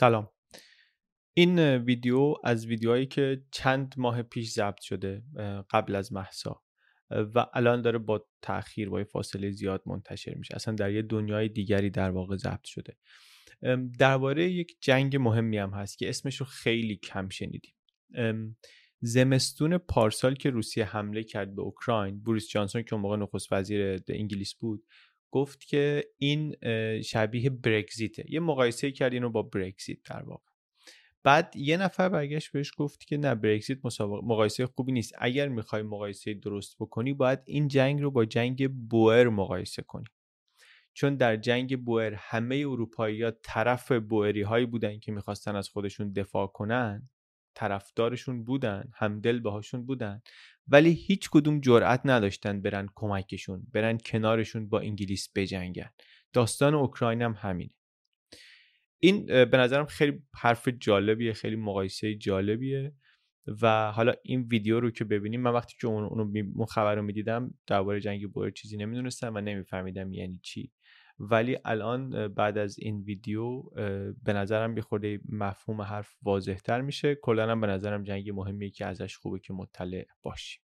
سلام. این ویدیو از ویدیوهایی که چند ماه پیش ضبط شده قبل از محسا و الان داره با تاخیر با فاصله زیاد منتشر میشه. اصلا در یه دنیای دیگری در واقع ضبط شده. درباره یک جنگ مهمی هم هست که اسمش رو خیلی کم شنیدیم. زمستون پارسال که روسیه حمله کرد به اوکراین بوریس جانسون که اون موقع نخست وزیر انگلیس بود گفت که این شبیه برگزیته. یه مقایسه کرد اینو با برگزیت در واقع. بعد یه نفر برگشت بهش گفت که نه برگزیت مقایسه خوبی نیست. اگر می‌خوای مقایسه درست بکنی باید این جنگ رو با جنگ بوئر مقایسه کنی. چون در جنگ بوئر همه اروپایی ها طرف بوئری هایی بودن که می‌خواستن از خودشون دفاع کنن. طرفدارشون بودن همدل باهاشون بودن ولی هیچ کدوم جرأت نداشتن برن کمکشون برن کنارشون با انگلیس بجنگن. داستان اوکراین هم همینه. این به نظرم خیلی حرف جالبیه خیلی مقایسه جالبیه و حالا این ویدیو رو که ببینیم من وقتی که اون اون خبر رو می‌دیدم درباره جنگ بوئر چیزی نمی‌دونستم و نمیفهمیدم یعنی چی. ولی الان بعد از این ویدیو به نظرم بخورده مفهوم حرف واضح تر میشه. کلا به نظرم جنگ مهمیه که ازش خوبه که مطلع باشی.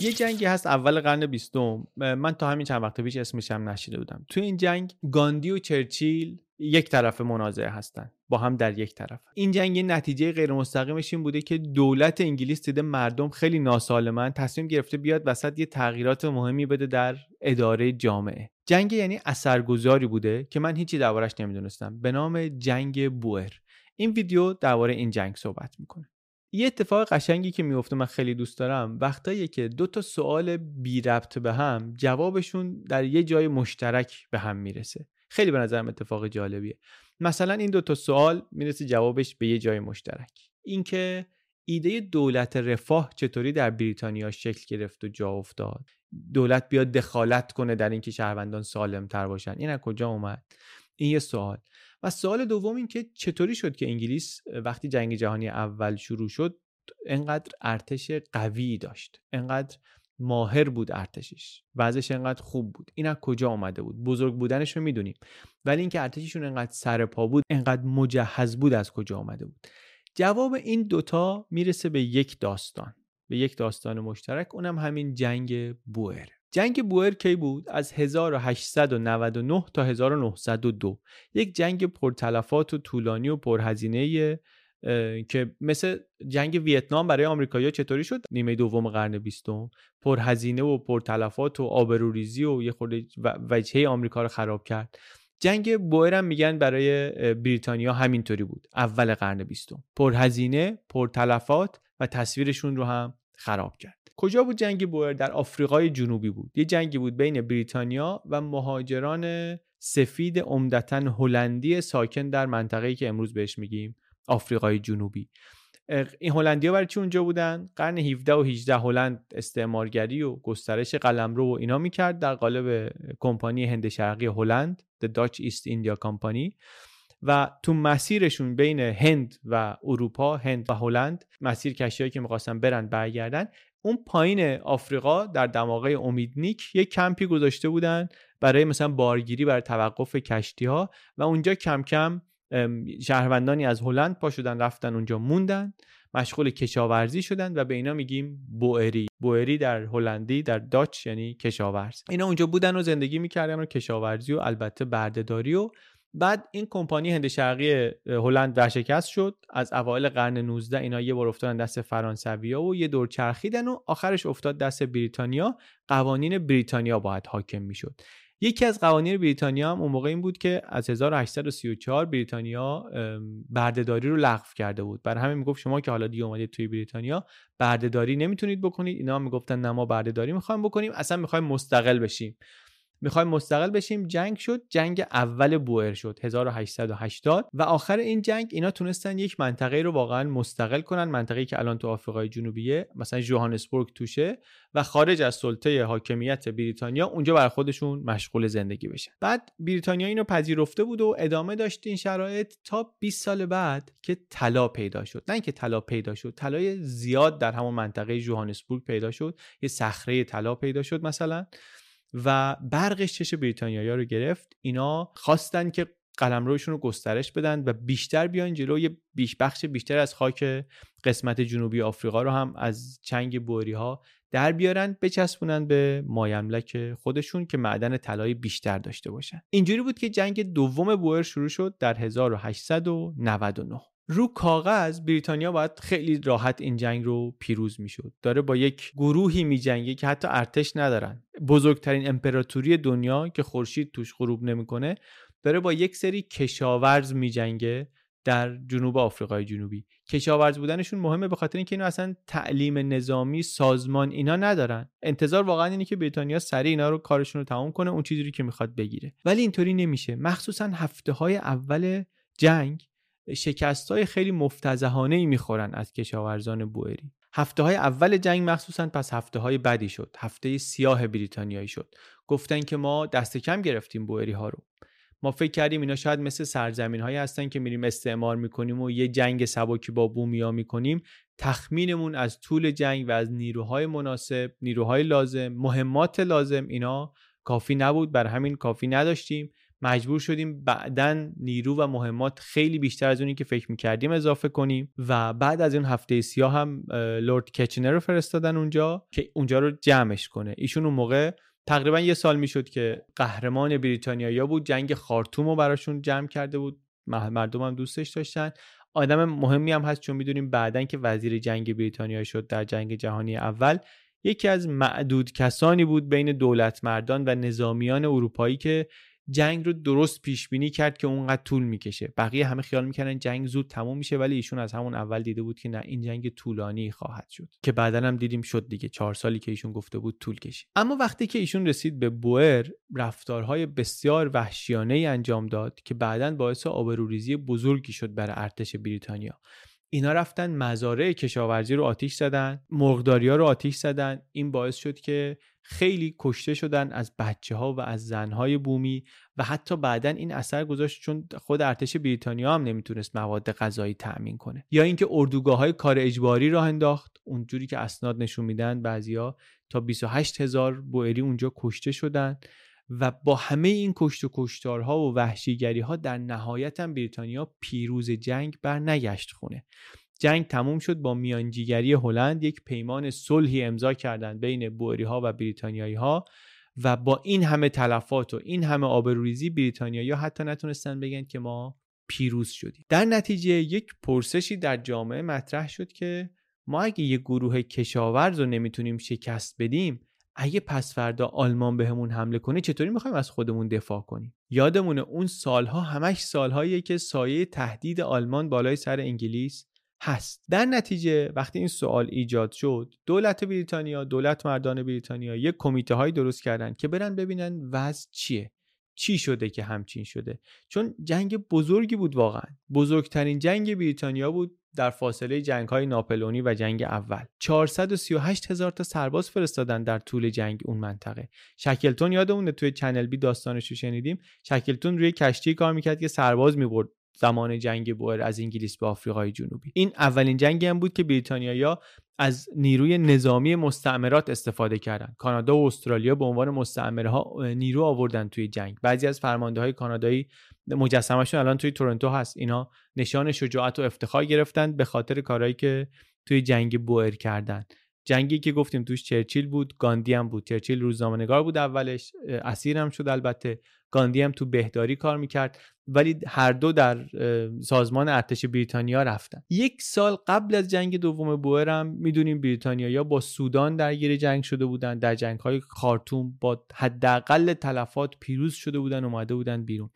یه جنگی هست اول قرن بیستم. من تا همین چند وقت پیش اسمش هم نشیده بودم. تو این جنگ گاندی و چرچیل یک طرف منازعه هستن با هم در یک طرف. این جنگ نتیجه غیر مستقیمش این بوده که دولت انگلیس دیده مردم خیلی ناسالمن تصمیم گرفته بیاد وسط یه تغییرات مهمی بده در اداره جامعه. جنگ یعنی اثرگذاری بوده که من هیچی دربارش نمی‌دونستم. به نام جنگ بوئر. این ویدیو درباره این جنگ صحبت می‌کنه. یه اتفاق قشنگی که میفته من خیلی دوست دارم. وقتایی که دو تا سوال بی ربط به هم جوابشون در یه جای مشترک به هم می‌رسه. خیلی به نظرم اتفاق جالبیه. مثلا این دو تا سوال می‌رسه جوابش به یه جای مشترک. اینکه ایده دولت رفاه چطوری در بریتانیا شکل گرفت و جا افتاد. دولت بیاد دخالت کنه در اینکه شهروندان سالم تر باشن. این از کجا اومد؟ این یه سوال. و سوال دوم این که چطوری شد که انگلیس وقتی جنگ جهانی اول شروع شد انقدر ارتش قوی داشت. انقدر ماهر بود ارتشش. وضعش انقدر خوب بود. این از کجا آمده بود؟ بزرگ بودنش رو می‌دونیم. ولی اینکه ارتششون انقدر سر پا بود انقدر مجهز بود از کجا آمده بود. جواب این دوتا می‌رسه به یک داستان. به یک داستان مشترک اونم همین جنگ بوئر. جنگ بوئر کی بود؟ از 1899 تا 1902 یک جنگ پرتلفات و طولانی و پرهزینه که مثل جنگ ویتنام برای آمریکایی‌ها چطوری شد؟ نیمه دوم قرن بیستم. پرهزینه و پرتلفات و آبروریزی و یه خورده وجهه آمریکا رو خراب کرد. جنگ بوئر هم میگن برای بریتانیا همینطوری بود. اول قرن بیستم. پرهزینه پرتلفات و تصویرشون رو هم خراب کرد. کجا بود جنگ بوئر؟ در آفریقای جنوبی بود. یه جنگی بود بین بریتانیا و مهاجران سفید عمدتا هلندی ساکن در منطقه‌ای که امروز بهش میگیم آفریقای جنوبی. این هلندیا برای چی اونجا بودن؟ قرن 17 و 18 هلند استعمارگری و گسترش قلمرو و اینا می‌کرد در قالب کمپانی هند شرقی هلند The Dutch East India Company. و تو مسیرشون بین هند و اروپا هند و هلند مسیر کشتیهایی که می‌خواستن برن برگردن اون پایین آفریقا در دماغه امیدنیک یک کمپی گذاشته بودن برای مثلا بارگیری برای توقف کشتی ها و اونجا کم کم شهروندانی از هلند پا شدن رفتن اونجا موندن مشغول کشاورزی شدن و به اینا میگیم بوئری. بوئری در هلندی در داچ یعنی کشاورز. اینا اونجا بودن و زندگی می‌کردن و کشاورزی و البته بردهداری و بعد این کمپانی هند شرقی هلند ورشکست شد. از اوایل قرن 19 اینا یه بار افتادن دست فرانسویا و یه دور چرخیدن و آخرش افتاد دست بریتانیا. قوانین بریتانیا باید حاکم می‌شد. یکی از قوانین بریتانیا هم اون موقع این بود که از 1834 بریتانیا بردهداری رو لغو کرده بود. برای همین می‌گفت شما که حالا دیگه اومدید توی بریتانیا بردهداری نمی‌تونید بکنید. اینا هم می‌گفتن نه ما بردهداری می‌خوایم بکنیم. اصلا می‌خوایم مستقل بشیم. می‌خوایم مستقل بشیم. جنگ شد. جنگ اول بوئر شد. 1880 و آخر این جنگ اینا تونستن یک منطقه رو واقعا مستقل کنن. منطقه‌ای که الان تو آفریقای جنوبیه مثلا جوهانسبورگ توشه و خارج از سلطه حاکمیت بریتانیا اونجا بر خودشون مشغول زندگی بشن. بعد بریتانیا اینو پذیرفته بود و ادامه داشت این شرایط تا 20 سال بعد که طلا پیدا شد. نه اینکه طلا پیدا شد طلای زیاد در همون منطقه جوهانسبورگ پیدا شد. یه صخره طلا پیدا شد مثلا. و برقش چش بریتانیایی رو گرفت. اینا خواستن که قلمروشون رو گسترش بدن و بیشتر بیان جلو. یه بیش بخش بیشتر از خاک قسمت جنوبی آفریقا رو هم از چنگ بوری ها در بیارن بچسبونن به مایملک خودشون که معدن طلای بیشتر داشته باشن. اینجوری بود که جنگ دوم بوئر شروع شد در 1899 رو کاغذ بریتانیا باید خیلی راحت این جنگ رو پیروز می‌شد. داره با یک گروهی میجنگه که حتی ارتش ندارن. بزرگترین امپراتوری دنیا که خورشید توش غروب نمی‌کنه داره با یک سری کشاورز میجنگه در جنوب آفریقای جنوبی. کشاورز بودنشون مهمه به خاطر اینکه اینا اصلا تعلیم نظامی سازمان اینا ندارن. انتظار واقعا اینه که بریتانیا سریع اینا رو کارشون رو تمام کنه اون چیزی که می‌خواد بگیره. ولی اینطوری نمیشه. مخصوصا هفته های اول جنگ شکست های خیلی مفتزهانه ای می‌خورن از کشاورزان بوئری. هفته های اول جنگ مخصوصا پس هفته های بدی شد. هفته سیاه بریتانیایی شد. گفتن که ما دست کم گرفتیم بوئری ها رو. ما فکر کردیم اینا شاید مثل سرزمین هایی هستن که میریم استعمار می‌کنیم و یه جنگ سبکی با بومیا می‌کنیم. تخمینمون از طول جنگ و از نیروهای مناسب نیروهای لازم مهمات لازم اینا کافی نبود. بر همین کافی نداشتیم. مجبور شدیم بعدا نیرو و مهمات خیلی بیشتر از اونی که فکر می‌کردیم اضافه کنیم و بعد از اون هفته سیاه هم لورد کچنر رو فرستادن اونجا که اونجا رو جمعش کنه. ایشون اون موقع تقریبا یه سال می‌شد که قهرمان بریتانیا بود جنگ خارتوم رو براشون جمع کرده بود. مردم هم دوستش داشتن. آدم مهمی هم هست چون می‌دونیم بعدا که وزیر جنگ بریتانیا شد در جنگ جهانی اول یکی از معدود کسانی بود بین دولت مردان و نظامیان اروپایی که جنگ رو درست پیش بینی کرد که اونقدر طول می‌کشه. بقیه همه خیال می‌کردن جنگ زود تموم میشه ولی ایشون از همون اول دیده بود که نه این جنگ طولانی خواهد شد. که بعدا هم دیدیم شد دیگه. چهار سالی که ایشون گفته بود طول کشید. اما وقتی که ایشون رسید به بوئر رفتارهای بسیار وحشیانه ای انجام داد که بعدا باعث آبروریزی بزرگی شد برای ارتش بریتانیا. اینا رفتن مزارع کشاورزی رو آتیش زدن مرغداری ها رو آتیش زدن. این باعث شد که خیلی کشته شدن از بچه ها و از زن های بومی و حتی بعدا این اثر گذاشت چون خود ارتش بریتانیا هم نمی‌تونست مواد غذایی تأمین کنه. یا اینکه اردوگاه های کار اجباری راه انداخت. اونجوری که اسناد نشون میدن بعضیا تا 28 هزار بوئری اونجا کشته شدن. و با همه این کشت و کشتارها و وحشیگری ها در نهایت هم بریتانیا پیروز جنگ بر نگشت خونه. جنگ تموم شد با میانجیگری هلند یک پیمان صلحی امضا کردند بین بوری ها و بریتانیایی ها و با این همه تلفات و این همه آبروریزی بریتانیایی حتی نتونستن بگن که ما پیروز شدیم. در نتیجه یک پرسشی در جامعه مطرح شد که ما اگه یک گروه کشاورز رو نمی‌تونیم شکست بدیم اگه پس فردا آلمان بهمون حمله کنه چطوری می‌خوایم از خودمون دفاع کنیم؟ یادمونه اون سالها همش سالهاییه که سایه تهدید آلمان بالای سر انگلیس هست. در نتیجه وقتی این سوال ایجاد شد دولت بریتانیا دولت مردان بریتانیا یک کمیته هایی درست کردن که برن ببینن وضع چیه. چی شده که همچین شده؟ چون جنگ بزرگی بود واقعا. بزرگترین جنگ بریتانیا بود در فاصله جنگ های ناپلونی و جنگ اول 438 هزار تا سرباز فرستادن در طول جنگ اون منطقه. شکلتون یادمونه توی چنل بی داستانش رو شنیدیم. شکلتون روی کشتی کار می‌کرد که سرباز می‌برد. زمان جنگ بوئر از انگلیس به آفریقای جنوبی. این اولین جنگی هم بود که بریتانیایا از نیروی نظامی مستعمرات استفاده کردن. کانادا و استرالیا به عنوان مستعمره ها نیرو آوردن توی جنگ. بعضی از فرمانده های کانادایی مجسمهشون الان توی تورنتو هست. اینا نشان شجاعت و افتخار گرفتن به خاطر کارهایی که توی جنگ بوئر کردن. جنگی که گفتیم توش چرچیل بود گاندی هم بود. چرچیل روزنامه‌نگار بود اولش اسیر هم شد البته. گاندی هم تو بهداری کار می‌کرد. ولی هر دو در سازمان ارتش بریتانیا رفتن. یک سال قبل از جنگ دوم بوئر هم می‌دونیم بریتانیایا با سودان درگیر جنگ شده بودن در جنگ های خارتوم با حداقل تلفات پیروز شده بودن اومده بودن بیرون.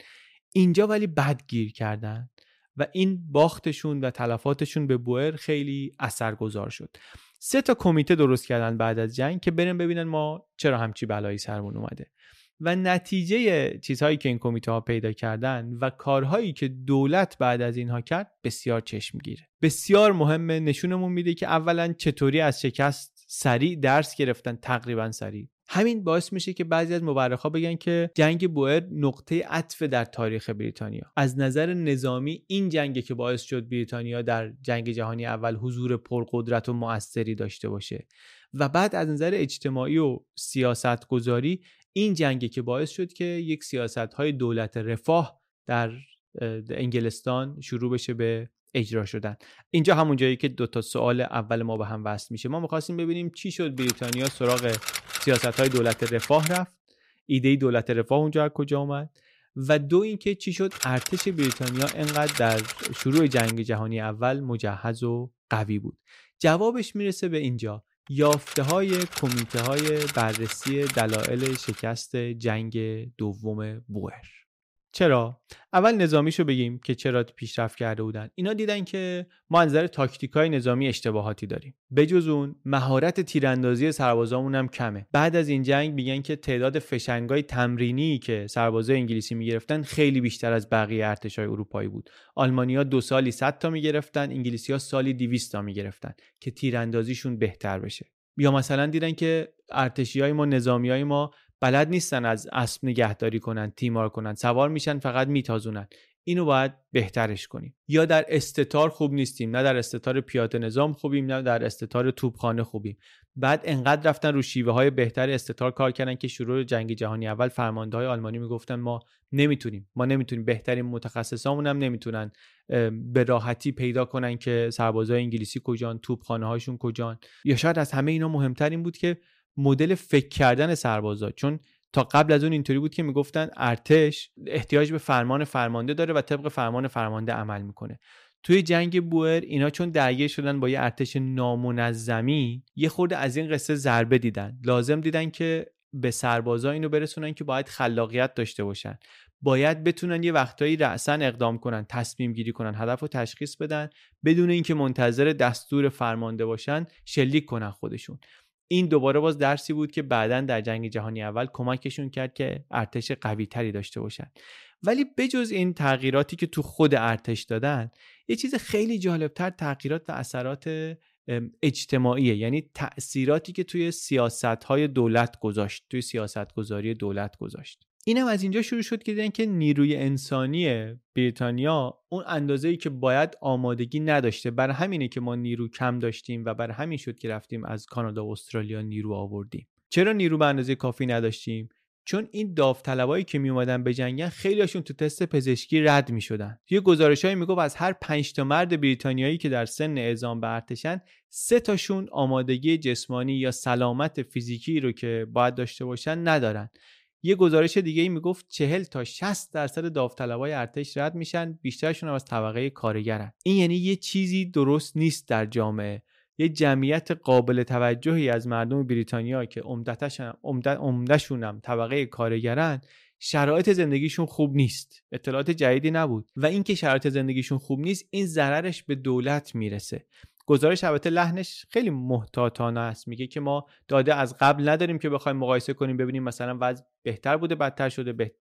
اینجا ولی بد گیر کردن و این باختشون و تلفاتشون به بوئر خیلی اثرگذار شد. سه تا کمیته درست کردن بعد از جنگ که بریم ببینن ما چرا همچی بلایی سرمون اومده. و نتیجه چیزهایی که این کمیته ها پیدا کردن و کارهایی که دولت بعد از اینها کرد بسیار چشمگیره بسیار مهمه نشونمون میده که اولا چطوری از شکست سریع درس گرفتن تقریبا سریع. همین باعث میشه که بعضی از مورخا بگن که جنگ بوئر نقطه عطف در تاریخ بریتانیا. از نظر نظامی این جنگی که باعث شد بریتانیا در جنگ جهانی اول حضور پرقدرت و موثری داشته باشه و بعد از نظر اجتماعی و سیاست گذاری این جنگی که باعث شد که یک سیاست های دولت رفاه در انگلستان شروع بشه به اجرا شدن. اینجا همون جایی که دو تا سوال اول ما به هم وصل میشه. ما می‌خواستیم ببینیم چی شد بریتانیا سراغ سیاست های دولت رفاه رفت. ایده دولت رفاه اونجا از کجا اومد؟ و دو اینکه چی شد ارتش بریتانیا انقدر در شروع جنگ جهانی اول مجهز و قوی بود. جوابش می‌رسه به اینجا. یافته های کمیته های بررسی دلایل شکست جنگ دوم بوئر. چرا؟ اول نظامیشو بگیم که چرا پیشرفت کرده بودن. اینا دیدن که ما از نظر تاکتیکای نظامی اشتباهاتی داریم. بجز اون مهارت تیراندازی سربازامون هم کمه. بعد از این جنگ میگن که تعداد فشنگای تمرینی که سربازای انگلیسی می‌گرفتن خیلی بیشتر از بقیه ارتشای اروپایی بود. آلمانیا دو سالی 100 تا می‌گرفتن انگلیسیا سالی 200 تا می‌گرفتن که تیراندازیشون بهتر بشه. یا مثلا دیدن که ارتشی های ما نظامی های ما بلد نیستن از اسب نگهداری کنن تیمار کنن سوار میشن فقط میتازونن. اینو باید بهترش کنیم. یا در استتار خوب نیستیم نه در استتار پیاده نظام خوبیم نه در استتار توپخانه خوبیم. بعد انقدر رفتن رو شیوه های بهتر استتار کار کردن که شروع جنگ جهانی اول فرمانده های آلمانی می‌گفتن ما نمی‌تونیم. ما نمی‌تونیم. بهترین متخصصامون هم نمی‌تونن به راحتی پیدا کنن که سربازای انگلیسی کجان توپخانه هاشون کجان. یا شاید از همه اینا مهمتر این بود که مدل فکر کردن سربازا. چون تا قبل از اون اینطوری بود که می‌گفتن ارتش احتیاج به فرمان فرمانده داره و طبق فرمان فرمانده عمل می‌کنه. توی جنگ بوئر اینا چون درگیر شدن با یه ارتش نامنظمی یه خورده از این قصه ضربه دیدن. لازم دیدن که به سربازا اینو برسونن که باید خلاقیت داشته باشن. باید بتونن یه وقتایی رأسا اقدام کنن تصمیم گیری کنن هدف رو تشخیص بدن بدون اینکه منتظر دستور فرمانده باشن شلیک کنن خودشون. این دوباره باز درسی بود که بعدا در جنگ جهانی اول کمکشون کرد که ارتش قوی تری داشته باشن. ولی بجز این تغییراتی که تو خود ارتش دادن یه چیز خیلی جالبتر تغییرات و اثرات اجتماعیه. یعنی تأثیراتی که توی سیاست های دولت گذاشت توی سیاست گذاری دولت گذاشت. اینم از اینجا شروع شد که دیدن که نیروی انسانی بریتانیا اون اندازه ای که باید آمادگی نداشته. برای همینه که ما نیرو کم داشتیم و برای همین شد که رفتیم از کانادا و استرالیا نیرو آوردیم. چرا نیرو به اندازه کافی نداشتیم؟ چون این داوطلبایی که می اومدن به جنگن خیلیشون تو تست پزشکی رد می شدن یه گزارشایی می‌گفت از هر 5 تا مرد بریتانیایی که در سن اعزام به ارتشن سه تاشون آمادگی جسمانی یا سلامت فیزیکی رو که باید داشته باشن ندارن. یه گزارش دیگه ای می‌گفت 40 تا 60 درصد داوطلبای ارتش رد میشن بیشترشون هم از طبقه کارگرن. این یعنی یه چیزی درست نیست در جامعه. یه جمعیت قابل توجهی از مردم بریتانیا که عمدهشون هم طبقه کارگرن شرایط زندگیشون خوب نیست. اطلاعات جدیدی نبود. و اینکه شرایط زندگیشون خوب نیست این ضررش به دولت می‌رسه. گزارش البته لحنش خیلی محتاطانه است. میگه که ما داده از قبل نداریم که بخوایم مقایسه کنیم ببینیم مثلا وضع بهتر بوده بدتر شده بهت...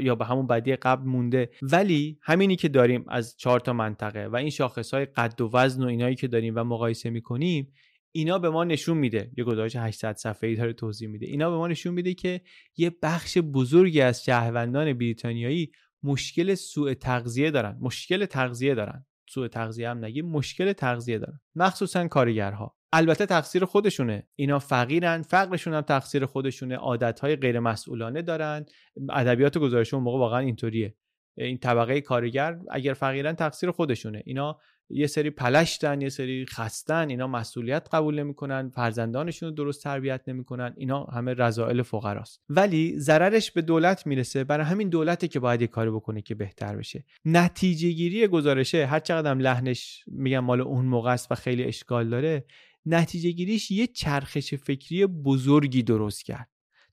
یا به همون بدی قبل مونده. ولی همینی که داریم از چهار تا منطقه و این شاخص های قد و وزن و اینایی که داریم و مقایسه می‌کنیم اینا به ما نشون میده. یه گزارش 800 صفحه‌ای داره توضیح میده. اینا به ما نشون میده که یه بخش بزرگی از شهروندان بریتانیایی مشکل سوء تغذیه دارن مشکل تغذیه دارن. سوء تغذیه هم نگیم مشکل تغذیه دارن. مخصوصا کارگرها البته تقصیر خودشونه. اینا فقیرن فقرشون هم تقصیر خودشونه. عادتهای غیر مسئولانه دارن. ادبیات گزارش اون موقع واقعا اینطوریه. این طبقه کارگر اگر فقیرن تقصیر خودشونه. اینا یه سری پلشتن یه سری خستن اینا مسئولیت قبول نمی‌کنن فرزندانشون رو درست تربیت نمی‌کنن اینا همه رضائل فقراست. ولی ضررش به دولت می‌رسه برای همین دولته که باید یه کاری بکنه که بهتر بشه. نتیجه گیری گزارشه هر چقدر لحنش میگم مال اون موقع است و خیلی اشکال داره نتیجه گیریش یه چرخش فکری بزرگی درست کرد.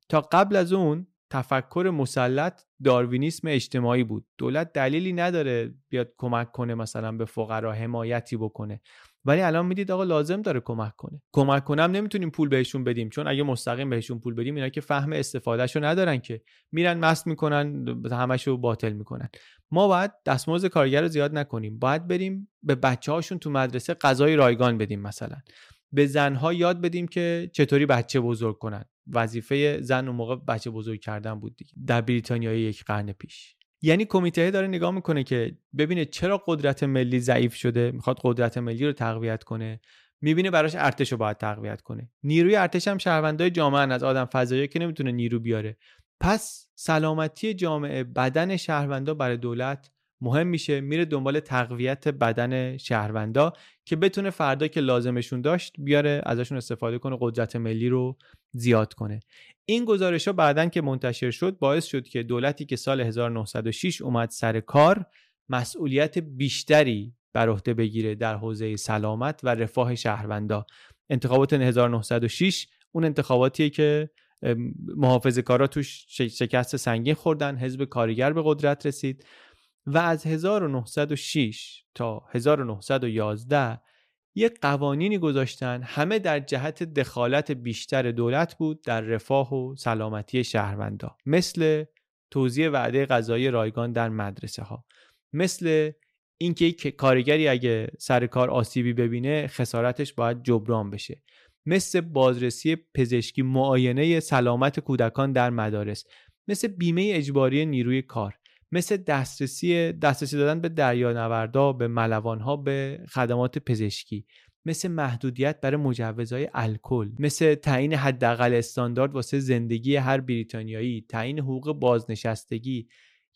تا قبل از اون تفکر مسلط داروینیسم اجتماعی بود. دولت دلیلی نداره بیاد کمک کنه مثلا به فقرا حمایتی بکنه. ولی الان می‌دید آقا لازم داره کمک کنه. کمک کنم نمی‌تونیم پول بهشون بدیم چون اگه مستقیم بهشون پول بدیم اینا که فهم استفادهشو ندارن که. میرن مست می‌کنن همشو باطل می‌کنن. ما باید دستمزد کارگر رو زیاد نکنیم. باید بریم به بچه هاشون تو مدرسه غذای رایگان بدیم مثلا. به زنها یاد بدیم که چطوری بچه بزرگ کنن. وظیفه زن اون موقع بچه بزرگ کردن بود دیگه. در بریتانیا یک قرن پیش. یعنی کمیته داره نگاه می‌کنه که ببینه چرا قدرت ملی ضعیف شده می‌خواد قدرت ملی رو تقویت کنه. می‌بینه براش ارتش رو باید تقویت کنه. نیروی ارتش هم شهروندای جامعه از آدم فضایی که نمی‌تونه نیرو بیاره. پس سلامتی جامعه بدن شهروندا برای دولت مهم میشه میره دنبال تقویت بدن شهروندا که بتونه فردا که لازمشون داشت بیاره ازشون استفاده کنه قدرت ملی رو زیاد کنه. این گزارش ها بعدا که منتشر شد باعث شد که دولتی که سال 1906 اومد سر کار مسئولیت بیشتری بر عهده بگیره در حوزه سلامت و رفاه شهروندا. انتخابات 1906 اون انتخاباتیه که محافظه کارا توش شکست سنگین خوردن حزب کارگر به قدرت رسید. و از 1906 تا 1911 یک قوانینی گذاشتن. همه در جهت دخالت بیشتر دولت بود در رفاه و سلامتی شهروندا. مثل توزیع وعده غذایی رایگان در مدرسه ها مثل اینکه کارگری اگه سر کار آسیبی ببینه خسارتش باید جبران بشه. مثل بازرسی پزشکی معاینه سلامت کودکان در مدارس. مثل بیمه اجباری نیروی کار. مثل دسترسی دسترسی دادن به دریانوردا به ملوانها به خدمات پزشکی. مثل محدودیت برای مجوزهای الکل. مثل تعیین حداقل استاندارد واسه زندگی هر بریتانیایی. تعیین حقوق بازنشستگی.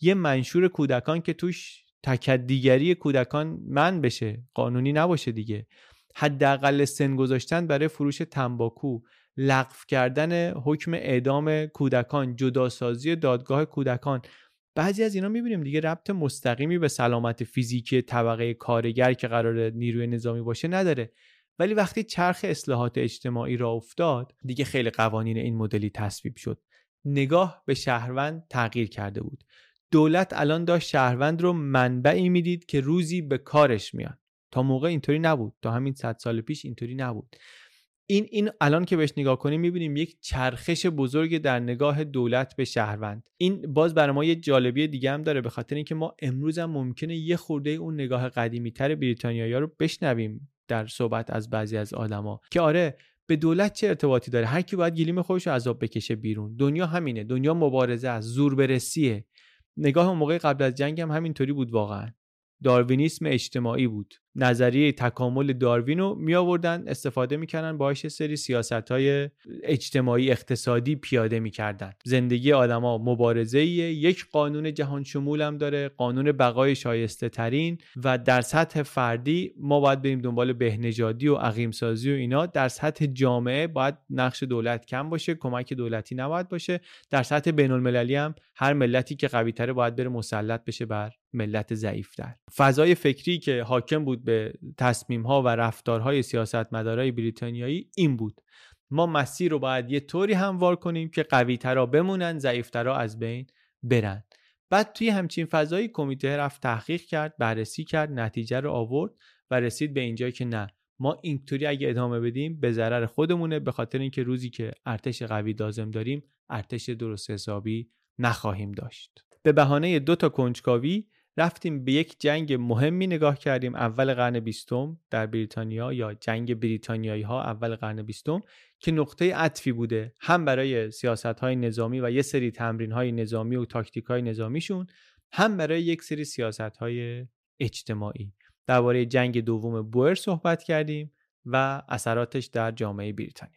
یه منشور کودکان که توش تکدیگری کودکان من بشه. قانونی نباشه دیگه. حداقل سن گذاشتن برای فروش تنباکو. لغو کردن حکم اعدام کودکان. جداسازی دادگاه کودکان. بعضی از اینا می‌بینیم دیگه ربط مستقیمی به سلامت فیزیکی طبقه کارگر که قرار نیروی نظامی باشه نداره. ولی وقتی چرخ اصلاحات اجتماعی را افتاد دیگه خیلی قوانین این مدلی تصویب شد. نگاه به شهروند تغییر کرده بود. دولت الان داشت شهروند رو منبعی می‌دید که روزی به کارش میاد. تا موقع اینطوری نبود. تا همین صد سال پیش اینطوری نبود. این این الان که بهش نگاه کنیم می‌بینیم یک چرخش بزرگ در نگاه دولت به شهروند. این باز برای ما یه جالبی دیگه هم داره به خاطر اینکه ما امروز هم ممکنه یه خورده اون نگاه قدیمی تر بریتانیایی رو بشنویم در صحبت از بعضی از آدما که آره به دولت چه ارتباطی داره؟ هر کی باید گلیم خودش رو عذاب بکشه بیرون. دنیا همینه. دنیا مبارزه است. زور برسیه نگاه اون موقع قبل از جنگ هم همینطوری بود واقعا. داروینیسم اجتماعی بود. نظریه تکامل داروین رو می آوردن استفاده می‌کردن باهاش سری سیاست های اجتماعی اقتصادی پیاده می‌کردن. زندگی آدما مبارزه یک قانون جهان شمول هم داره قانون بقای شایسته ترین و در سطح فردی ما باید بریم دنبال بهنژادی و عقیم سازی و اینا. در سطح جامعه باید نقش دولت کم باشه کمک دولتی نباید باشه. در سطح بین المللی هم هر ملتی که قوی تره باید بره مسلط بشه بر ملت ضعیفتر. فضای فکری که حاکم بود به تصمیم ها و رفتارهای سیاستمدارای بریتانیایی این بود. ما مسیر رو باید یه طوری هموار کنیم که قوی ترا بمونن ضعیفترا از بین برن. بعد توی همچین فضایی کمیته رفت تحقیق کرد بررسی کرد نتیجه رو آورد و رسید به اینجا که نه. ما اینطوری اگه ادامه بدیم به ضرر خودمونه به خاطر اینکه روزی که ارتش قوی لازم داریم ارتش درست حسابی نخواهیم داشت. به بهانه دو تا کنجکاوی رفتیم به یک جنگ مهمی نگاه کردیم اول قرن بیستم در بریتانیا یا جنگ بریتانیایی ها اول قرن بیستم که نقطه عطفی بوده هم برای سیاست های نظامی و یه سری تمرین های نظامی و تاکتیک های نظامیشون هم برای یک سری سیاست های اجتماعی. درباره جنگ دوم بوئر صحبت کردیم و اثراتش در جامعه بریتانیا.